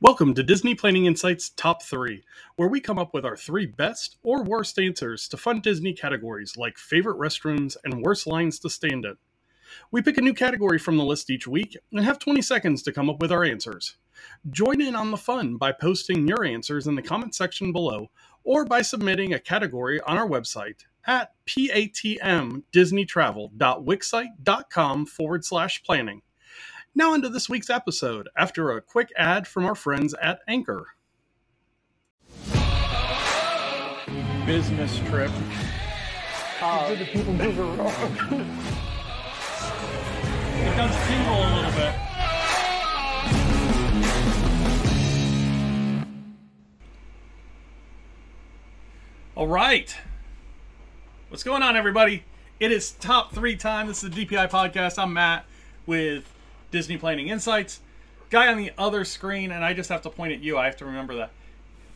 Welcome to Disney Planning Insights Top 3, where we come up with our three best or worst answers to fun Disney categories like favorite restrooms and worst lines to stand in. We pick a new category from the list each week and have 20 seconds to come up with our answers. Join in on the fun by posting your answers in the comment section below or by submitting a category on our website at patmdisneytravel.wixsite.com forward slash planning. Now, into this week's episode after a quick ad from our friends at Anchor. Business trip. Uh, Did the people move around? It does tingle a little bit. All right. What's going on, everybody? It is top three time. This is the DPI podcast. I'm Matt with Disney Planning Insights. Guy on the other screen, and I just have to point at you. I have to remember that.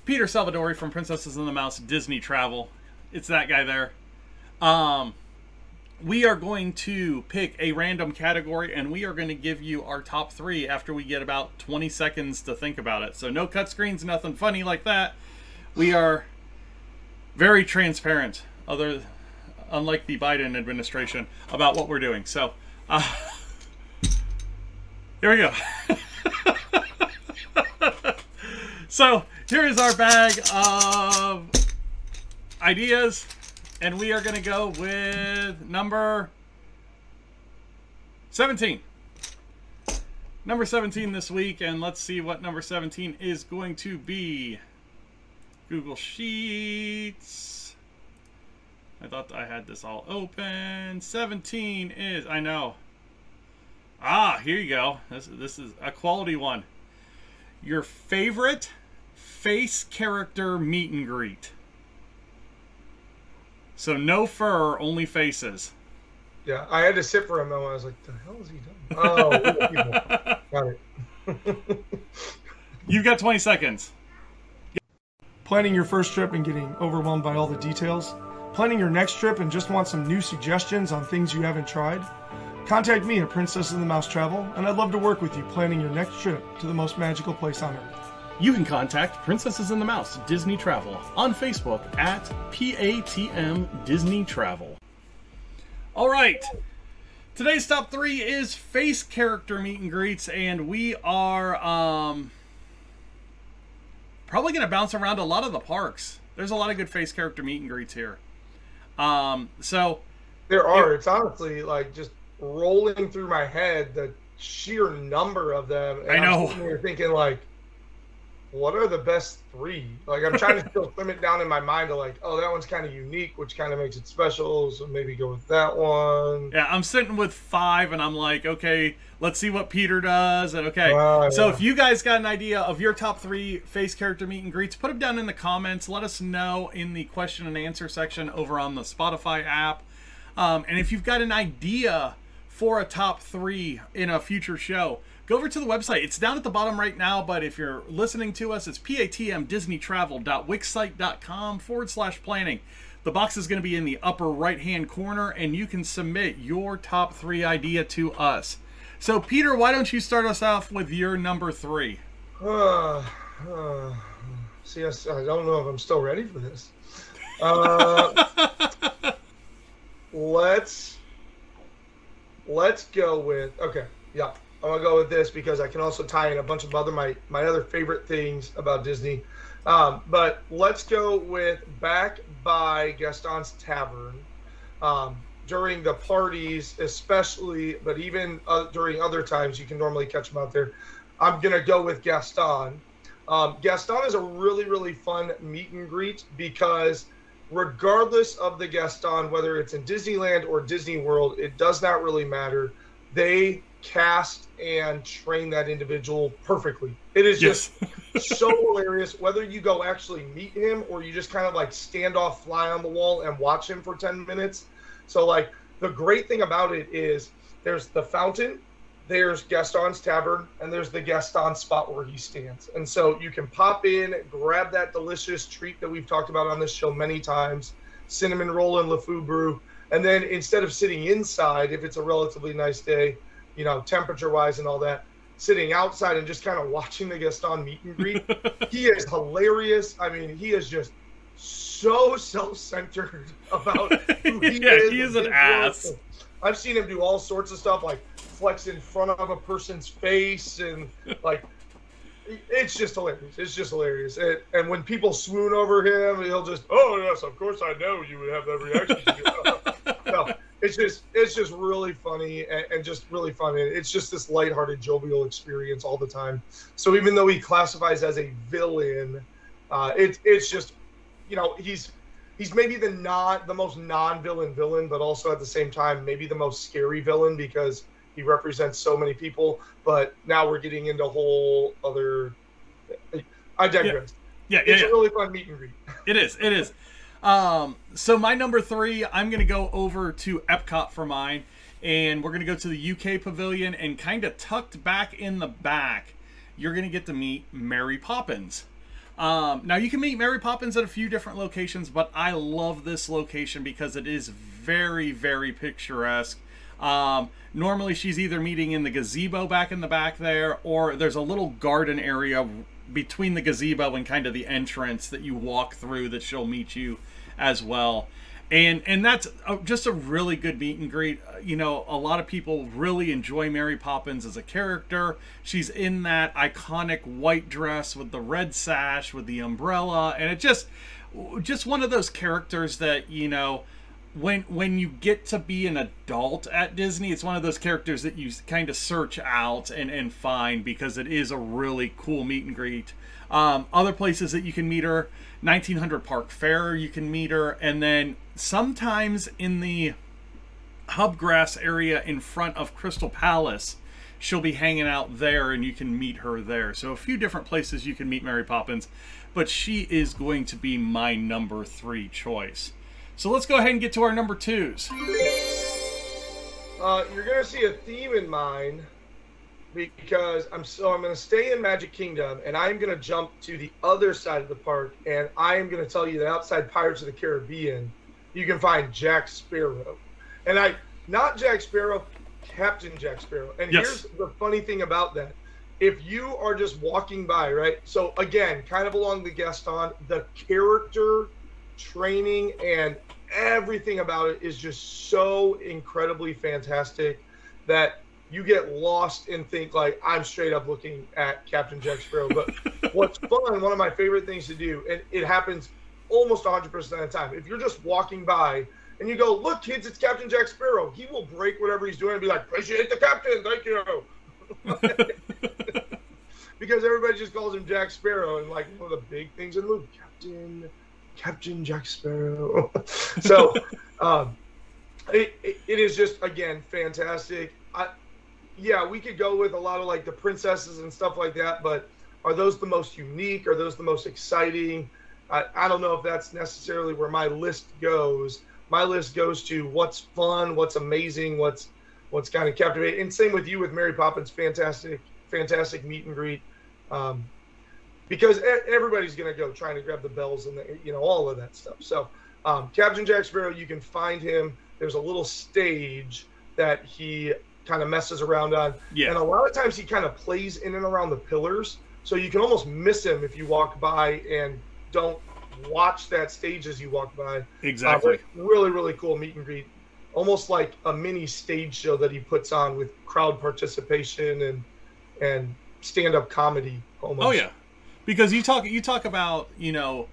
Peter Salvadori from Princesses and the Mouse Disney Travel. It's that guy there. Um, we are going to pick a random category and we are going to give you our top three after we get about 20 seconds to think about it. So, no cut screens, nothing funny like that. We are very transparent, other unlike the Biden administration, about what we're doing. So, uh, here we go. so, here is our bag of ideas and we are going to go with number 17. Number 17 this week, and let's see what number 17 is going to be. Google Sheets. I thought I had this all open. 17 is, I know. Ah, here you go. This, this is a quality one. Your favorite face character meet and greet. So no fur, only faces. Yeah, I had to sit for a moment. I was like, "The hell is he doing?" Oh, got it. You've got 20 seconds. Planning your first trip and getting overwhelmed by all the details. Planning your next trip and just want some new suggestions on things you haven't tried. Contact me at Princess and the Mouse Travel, and I'd love to work with you planning your next trip to the most magical place on earth. You can contact Princesses and the Mouse Disney Travel on Facebook at PATM Disney Travel. All right. Today's top three is face character meet and greets, and we are um, probably going to bounce around a lot of the parks. There's a lot of good face character meet and greets here. Um, so there are. It, it's honestly like just rolling through my head the sheer number of them. I know. You're thinking like, what are the best three? Like I'm trying to still slim it down in my mind to like, oh, that one's kind of unique, which kind of makes it special. So maybe go with that one. Yeah, I'm sitting with five, and I'm like, okay, let's see what Peter does. And okay, uh, so yeah. if you guys got an idea of your top three face character meet and greets, put them down in the comments. Let us know in the question and answer section over on the Spotify app. Um, and if you've got an idea for a top three in a future show go over to the website. It's down at the bottom right now, but if you're listening to us, it's patmdisneytravel.wixsite.com forward slash planning. The box is going to be in the upper right hand corner, and you can submit your top three idea to us. So, Peter, why don't you start us off with your number three? Uh, uh, see, I, I don't know if I'm still ready for this. Uh, let's let's go with okay, yeah. I'm gonna go with this because I can also tie in a bunch of other my my other favorite things about Disney. Um, but let's go with back by Gaston's Tavern. Um, during the parties, especially, but even uh, during other times, you can normally catch them out there. I'm gonna go with Gaston. Um, Gaston is a really really fun meet and greet because regardless of the Gaston, whether it's in Disneyland or Disney World, it does not really matter. They cast and train that individual perfectly. It is yes. just so hilarious. Whether you go actually meet him or you just kind of like stand off, fly on the wall, and watch him for 10 minutes. So, like, the great thing about it is there's the fountain, there's Gaston's Tavern, and there's the Gaston spot where he stands. And so you can pop in, grab that delicious treat that we've talked about on this show many times cinnamon roll and LeFou brew. And then instead of sitting inside, if it's a relatively nice day, you know, temperature wise and all that. sitting outside and just kind of watching the Gaston meet and greet. he is hilarious. I mean, he is just so self-centered about who he yeah, is. he is an ass. I've seen him do all sorts of stuff, like flex in front of a person's face, and like it's just hilarious. It's just hilarious. And, and when people swoon over him, he'll just, oh yes, of course I know you would have that reaction. no, it's just it's just really funny and, and just really fun. And it's just this lighthearted, jovial experience all the time. So even though he classifies as a villain, uh, it, it's just you know he's he's maybe the not the most non-villain villain, but also at the same time maybe the most scary villain because he represents so many people. But now we're getting into whole other. I digress. Yeah, yeah, It's yeah. a really fun meet and greet. It is. It is. Um, so my number three, I'm going to go over to Epcot for mine, and we're going to go to the UK Pavilion, and kind of tucked back in the back, you're going to get to meet Mary Poppins. Um, now you can meet Mary Poppins at a few different locations, but I love this location because it is very, very picturesque. Um, normally she's either meeting in the gazebo back in the back there, or there's a little garden area between the gazebo and kind of the entrance that you walk through that she'll meet you as well. And and that's a, just a really good meet and greet. Uh, You know, a lot of people really enjoy Mary Poppins as a character. She's in that iconic white dress with the red sash with the umbrella, and it just just one of those characters that you know when when you get to be an adult at Disney, it's one of those characters that you kind of search out and, and find because it is a really cool meet and greet. Um, other places that you can meet her, 1900 Park Fare, you can meet her, and then sometimes in the Hubgrass area in front of Crystal Palace, she'll be hanging out there and you can meet her there. So a few different places you can meet Mary Poppins, but she is going to be my number three choice. So let's go ahead and get to our number twos. Uh, you're gonna see a theme in mine because I'm so I'm gonna stay in Magic Kingdom and I'm gonna jump to the other side of the park and I am gonna tell you that outside Pirates of the Caribbean, you can find Jack Sparrow, and I not Jack Sparrow, Captain Jack Sparrow. And Yes. here's the funny thing about that: if you are just walking by, right? So again, kind of along the Gaston, the character training and everything about it is just so incredibly fantastic that you get lost and think like I'm straight up looking at Captain Jack Sparrow. But what's fun, one of my favorite things to do, and it happens almost 100% of the time. If you're just walking by and you go, "Look, kids, it's Captain Jack Sparrow," he will break whatever he's doing and be like, "Appreciate the captain, thank you." because everybody just calls him Jack Sparrow, and like one of the big things in the movie, Captain, Captain Jack Sparrow. so, um, it, it, is just again fantastic. I, yeah, we could go with a lot of like the princesses and stuff like that, but are those the most unique? Are those the most exciting? I, I don't know if that's necessarily where my list goes. My list goes to what's fun, what's amazing, what's what's kind of captivating. And same with you with Mary Poppins, fantastic, fantastic meet and greet. Um, because everybody's going to go trying to grab the bells and the, you know all of that stuff. So um, Captain Jack Sparrow, you can find him. There's a little stage that he kind of messes around on, Yeah. and a lot of times he kind of plays in and around the pillars, so you can almost miss him if you walk by and don't watch that stage as you walk by. Exactly. Uh, really, really cool meet and greet. Almost like a mini stage show that he puts on with crowd participation and and stand up comedy. Almost. Oh yeah, because you talk you talk about you know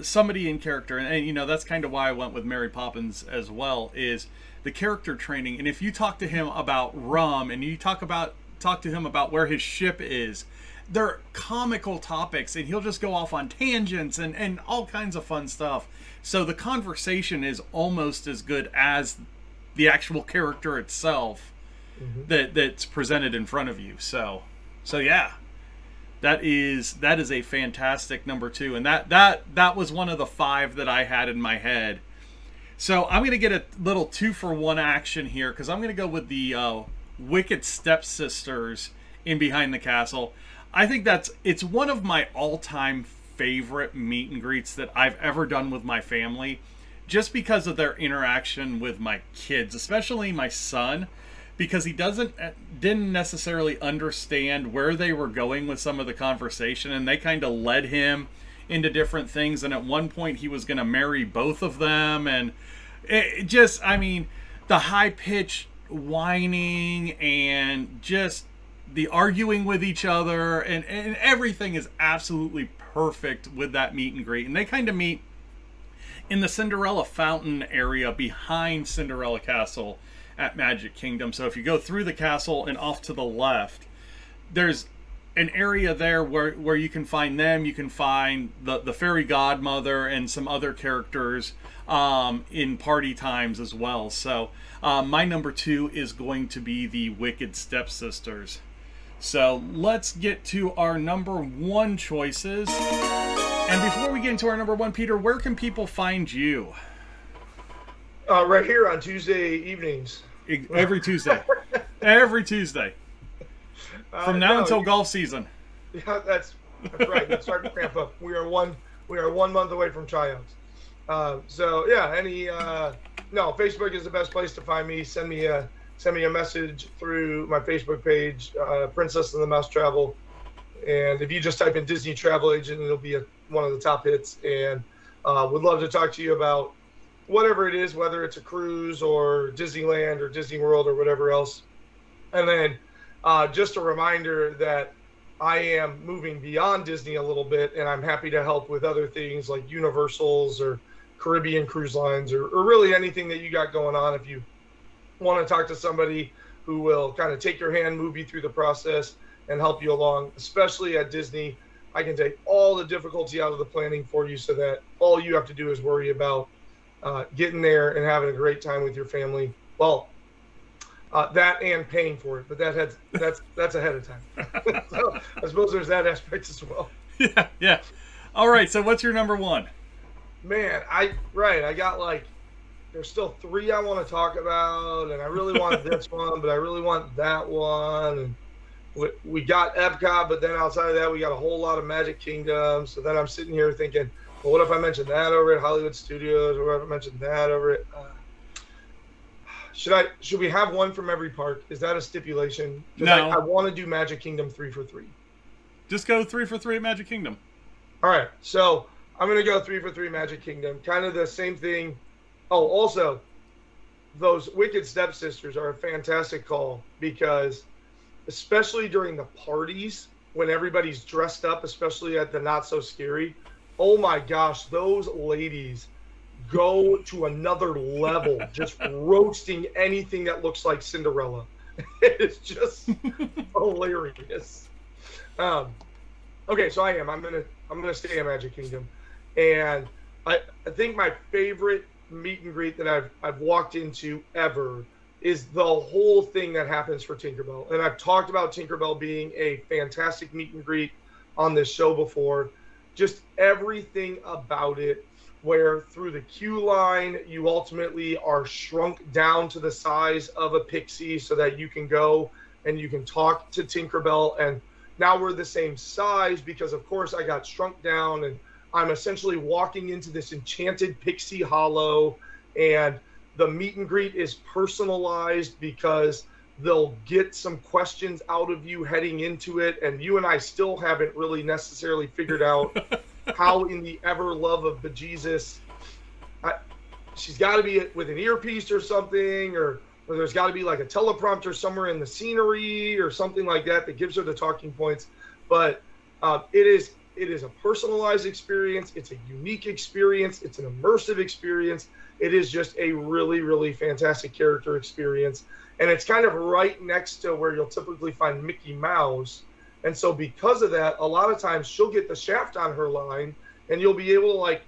somebody in character, and, and you know that's kind of why I went with Mary Poppins as well. Is the character training, and if you talk to him about rum, and you talk about talk to him about where his ship is, they're comical topics, and he'll just go off on tangents and and all kinds of fun stuff. So the conversation is almost as good as the actual character itself mm-hmm. that that's presented in front of you. So so yeah that is that is a fantastic number two and that that that was one of the five that i had in my head. So i'm gonna get a little two for one action here because i'm gonna go with the uh, wicked stepsisters in behind the castle. I think that's it's one of my all-time favorite meet and greets that i've ever done with my family just because of their interaction with my kids especially my son because he doesn't uh, didn't necessarily understand where they were going with some of the conversation and they kind of led him into different things and at one point he was going to marry both of them and it, just i mean the high pitch whining and just the arguing with each other and, and everything is absolutely perfect with that meet and greet and they kind of meet in the cinderella fountain area behind cinderella castle at magic kingdom so if you go through the castle and off to the left there's an area there where, where you can find them you can find the, the fairy godmother and some other characters um, in party times as well so uh, my number two is going to be the wicked stepsisters so let's get to our number one choices. And before we get into our number one, Peter, where can people find you? Uh, right here on Tuesday evenings. Every Tuesday. Every Tuesday. From uh, now no, until you, golf season. Yeah, that's, that's right. It's starting to cramp up. We are one. We are one month away from tryouts. Uh, so yeah, any uh, no, Facebook is the best place to find me. Send me a send me a message through my Facebook page, uh, Princess and the Mouse Travel. And if you just type in Disney Travel Agent, it'll be a, one of the top hits. And uh, would love to talk to you about whatever it is, whether it's a cruise or Disneyland or Disney World or whatever else. And then uh, just a reminder that I am moving beyond Disney a little bit, and I'm happy to help with other things like Universals or Caribbean cruise lines or, or really anything that you got going on. If you want to talk to somebody who will kind of take your hand, move you through the process, and help you along, especially at Disney. I can take all the difficulty out of the planning for you so that all you have to do is worry about uh, getting there and having a great time with your family. Well, uh, that and paying for it, but that has that's that's ahead of time. so I suppose there's that aspect as well. Yeah, yeah. All right. So what's your number one? Man, I right. I got like there's still three I want to talk about, and I really want this one, but I really want that one. And we, we got Epcot, but then outside of that, we got a whole lot of Magic Kingdom. So then I'm sitting here thinking, well, what if I mentioned that over at Hollywood Studios, or what if I mentioned that over at? Uh, should I? Should we have one from every park? Is that a stipulation? No. I, I want to do Magic Kingdom three for three. Just go three for three at Magic Kingdom. All right, so I'm gonna go three for three Magic Kingdom. Kind of the same thing Oh, also, those Wicked Stepsisters are a fantastic call because, especially during the parties when everybody's dressed up, especially at the Not So Scary, oh my gosh, those ladies go to another level, just roasting anything that looks like Cinderella. it's just hilarious. Um, okay, so I am. I'm gonna. I'm gonna stay in Magic Kingdom, and I, I think my favorite meet and greet that I've I've walked into ever is the whole thing that happens for Tinkerbell. And I've talked about Tinkerbell being a fantastic meet and greet on this show before. Just everything about it, where through the queue line, you ultimately are shrunk down to the size of a pixie so that you can go and you can talk to Tinkerbell. And now we're the same size because, of course, I got shrunk down and I'm essentially walking into this enchanted pixie hollow, and the meet and greet is personalized because they'll get some questions out of you heading into it, and you and I still haven't really necessarily figured out how, in the ever love of bejesus, I, she's got to be with an earpiece or something, or, or there's got to be like a teleprompter somewhere in the scenery or something like that that gives her the talking points. But uh, it is it is a personalized experience. It's a unique experience. It's an immersive experience. It is just a really, really fantastic character experience. And it's kind of right next to where you'll typically find Mickey Mouse. And so, because of that, a lot of times she'll get the shaft on her line and you'll be able to like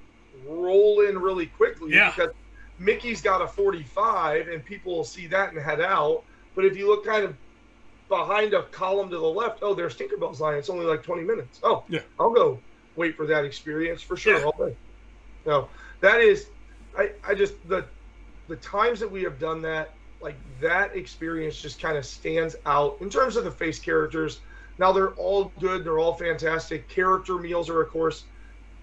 roll in really quickly yeah. because Mickey's got a 45 and people will see that and head out. But if you look kind of behind a column to the left. Oh, there's Tinkerbell's line. It's only like 20 minutes. Oh, yeah. I'll go wait for that experience for sure yeah. all day. So that is, I, I just the the times that we have done that, like that experience just kind of stands out in terms of the face characters. Now they're all good. They're all fantastic. Character meals are of course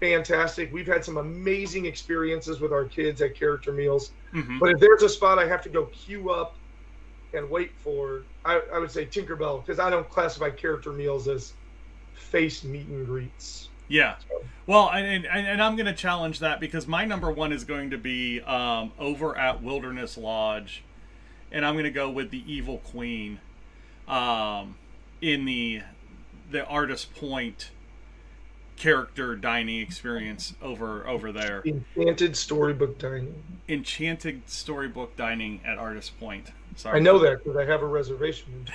fantastic. We've had some amazing experiences with our kids at character meals. Mm-hmm. But if there's a spot I have to go queue up and wait for I, I would say Tinkerbell because I don't classify character meals as face meet and greets. Yeah. Well, and, and, and I'm going to challenge that because my number one is going to be um, over at Wilderness Lodge, and I'm going to go with the Evil Queen um, in the the Artist Point character dining experience over over there. Enchanted storybook dining. Enchanted storybook dining at Artist Point. Sorry, I know that because I have a reservation.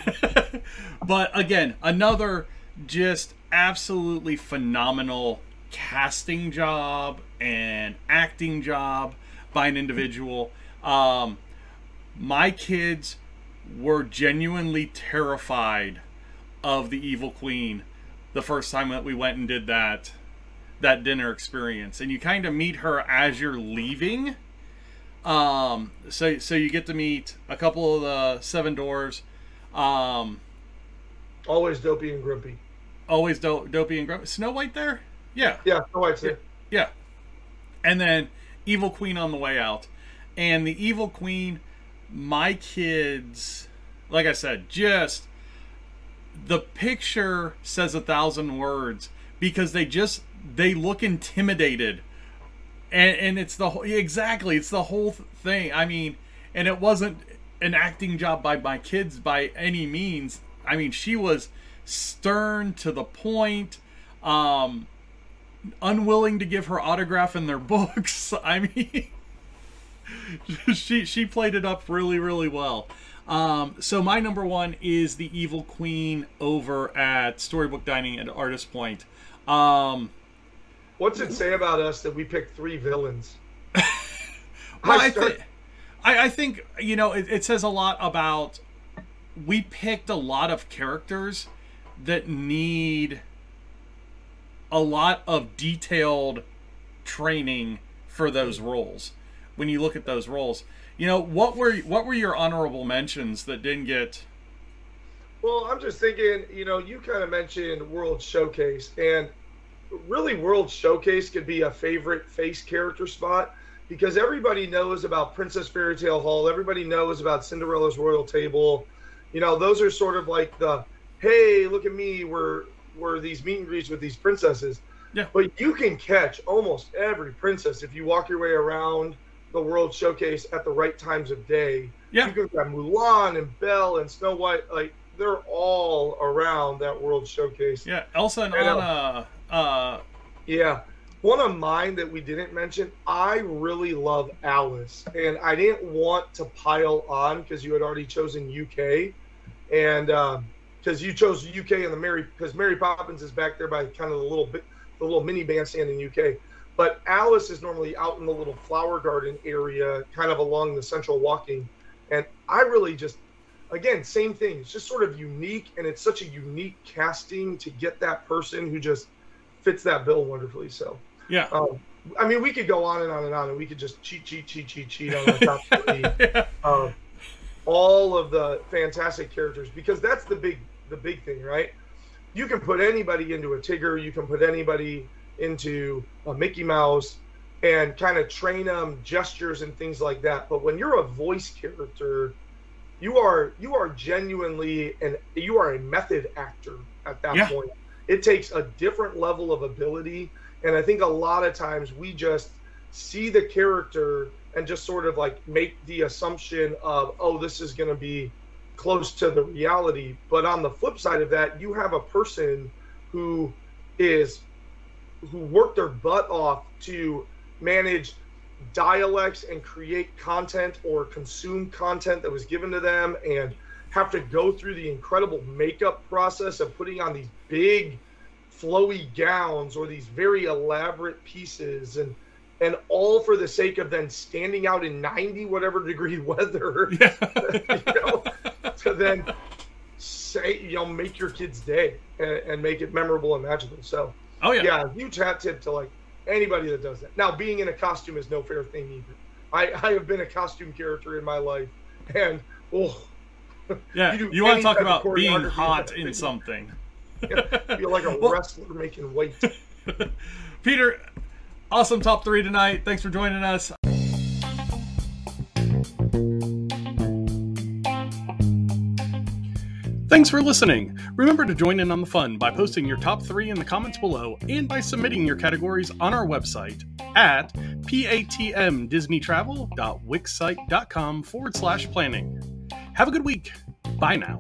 but again, another just absolutely phenomenal casting job and acting job by an individual. Um, my kids were genuinely terrified of the evil queen the first time that we went and did that that dinner experience. And you kind of meet her as you're leaving. Um so so you get to meet a couple of the seven dwarves. Um always dopey and grumpy. Always do- dopey and grumpy. Snow white there? Yeah. Yeah snow white's there. Yeah. And then evil queen on the way out. And the evil queen my kids like i said just the picture says a thousand words because they just they look intimidated. And and it's the whole exactly it's the whole thing. I mean and it wasn't an acting job by my kids by any means i mean she was stern to the point um unwilling to give her autograph in their books i mean she she played it up really really well um, so my number one is the Evil Queen over at Storybook Dining at Artist Point. Um, What's it say about us that we picked three villains? well, I, start... th- I, I, think you know it, it says a lot about we picked a lot of characters that need a lot of detailed training for those roles. When you look at those roles, you know what were what were your honorable mentions that didn't get well i'm just thinking you know you kind of mentioned world showcase and really world showcase could be a favorite face character spot because everybody knows about princess fairy tale hall everybody knows about cinderella's royal table you know those are sort of like the hey look at me we're we're these meet and greets with these princesses yeah but you can catch almost every princess if you walk your way around the World Showcase at the right times of day. Yeah. You can grab Mulan and Belle and Snow White. Like, they're all around that World Showcase. Yeah. Elsa and, and Anna. Uh, yeah. One of mine that we didn't mention, I really love Alice. And I didn't want to pile on because you had already chosen UK. And because um, you chose the UK and the Mary, because Mary Poppins is back there by kind of the little bit, the little mini bandstand in UK. But Alice is normally out in the little flower garden area, kind of along the central walking. And I really just, again, same thing. It's just sort of unique, and it's such a unique casting to get that person who just fits that bill wonderfully. So, yeah. Um, I mean, we could go on and on and on, and we could just cheat, cheat, cheat, cheat, cheat on the top yeah. um, all of the fantastic characters because that's the big, the big thing, right? You can put anybody into a Tigger. You can put anybody into a Mickey Mouse and kind of train them gestures and things like that. But when you're a voice character, you are you are genuinely and you are a method actor at that yeah. point. It takes a different level of ability, and I think a lot of times we just see the character and just sort of like make the assumption of oh this is going to be close to the reality. But on the flip side of that, you have a person who is who worked their butt off to manage dialects and create content or consume content that was given to them and have to go through the incredible makeup process of putting on these big flowy gowns or these very elaborate pieces and and all for the sake of then standing out in 90 whatever degree weather yeah. you know, to then say you know make your kid's day and, and make it memorable and magical so Oh yeah. Yeah, huge hat tip to like anybody that does that. Now, being in a costume is no fair thing either. I, I have been a costume character in my life, and oh, yeah, you, you want to talk about being hot in something. yeah, feel like a well, wrestler making weight. Peter, awesome top three tonight. Thanks for joining us. Thanks for listening. Remember to join in on the fun by posting your top three in the comments below and by submitting your categories on our website at patmdisneytravel.wixsite.com forward slash planning. Have a good week. Bye now.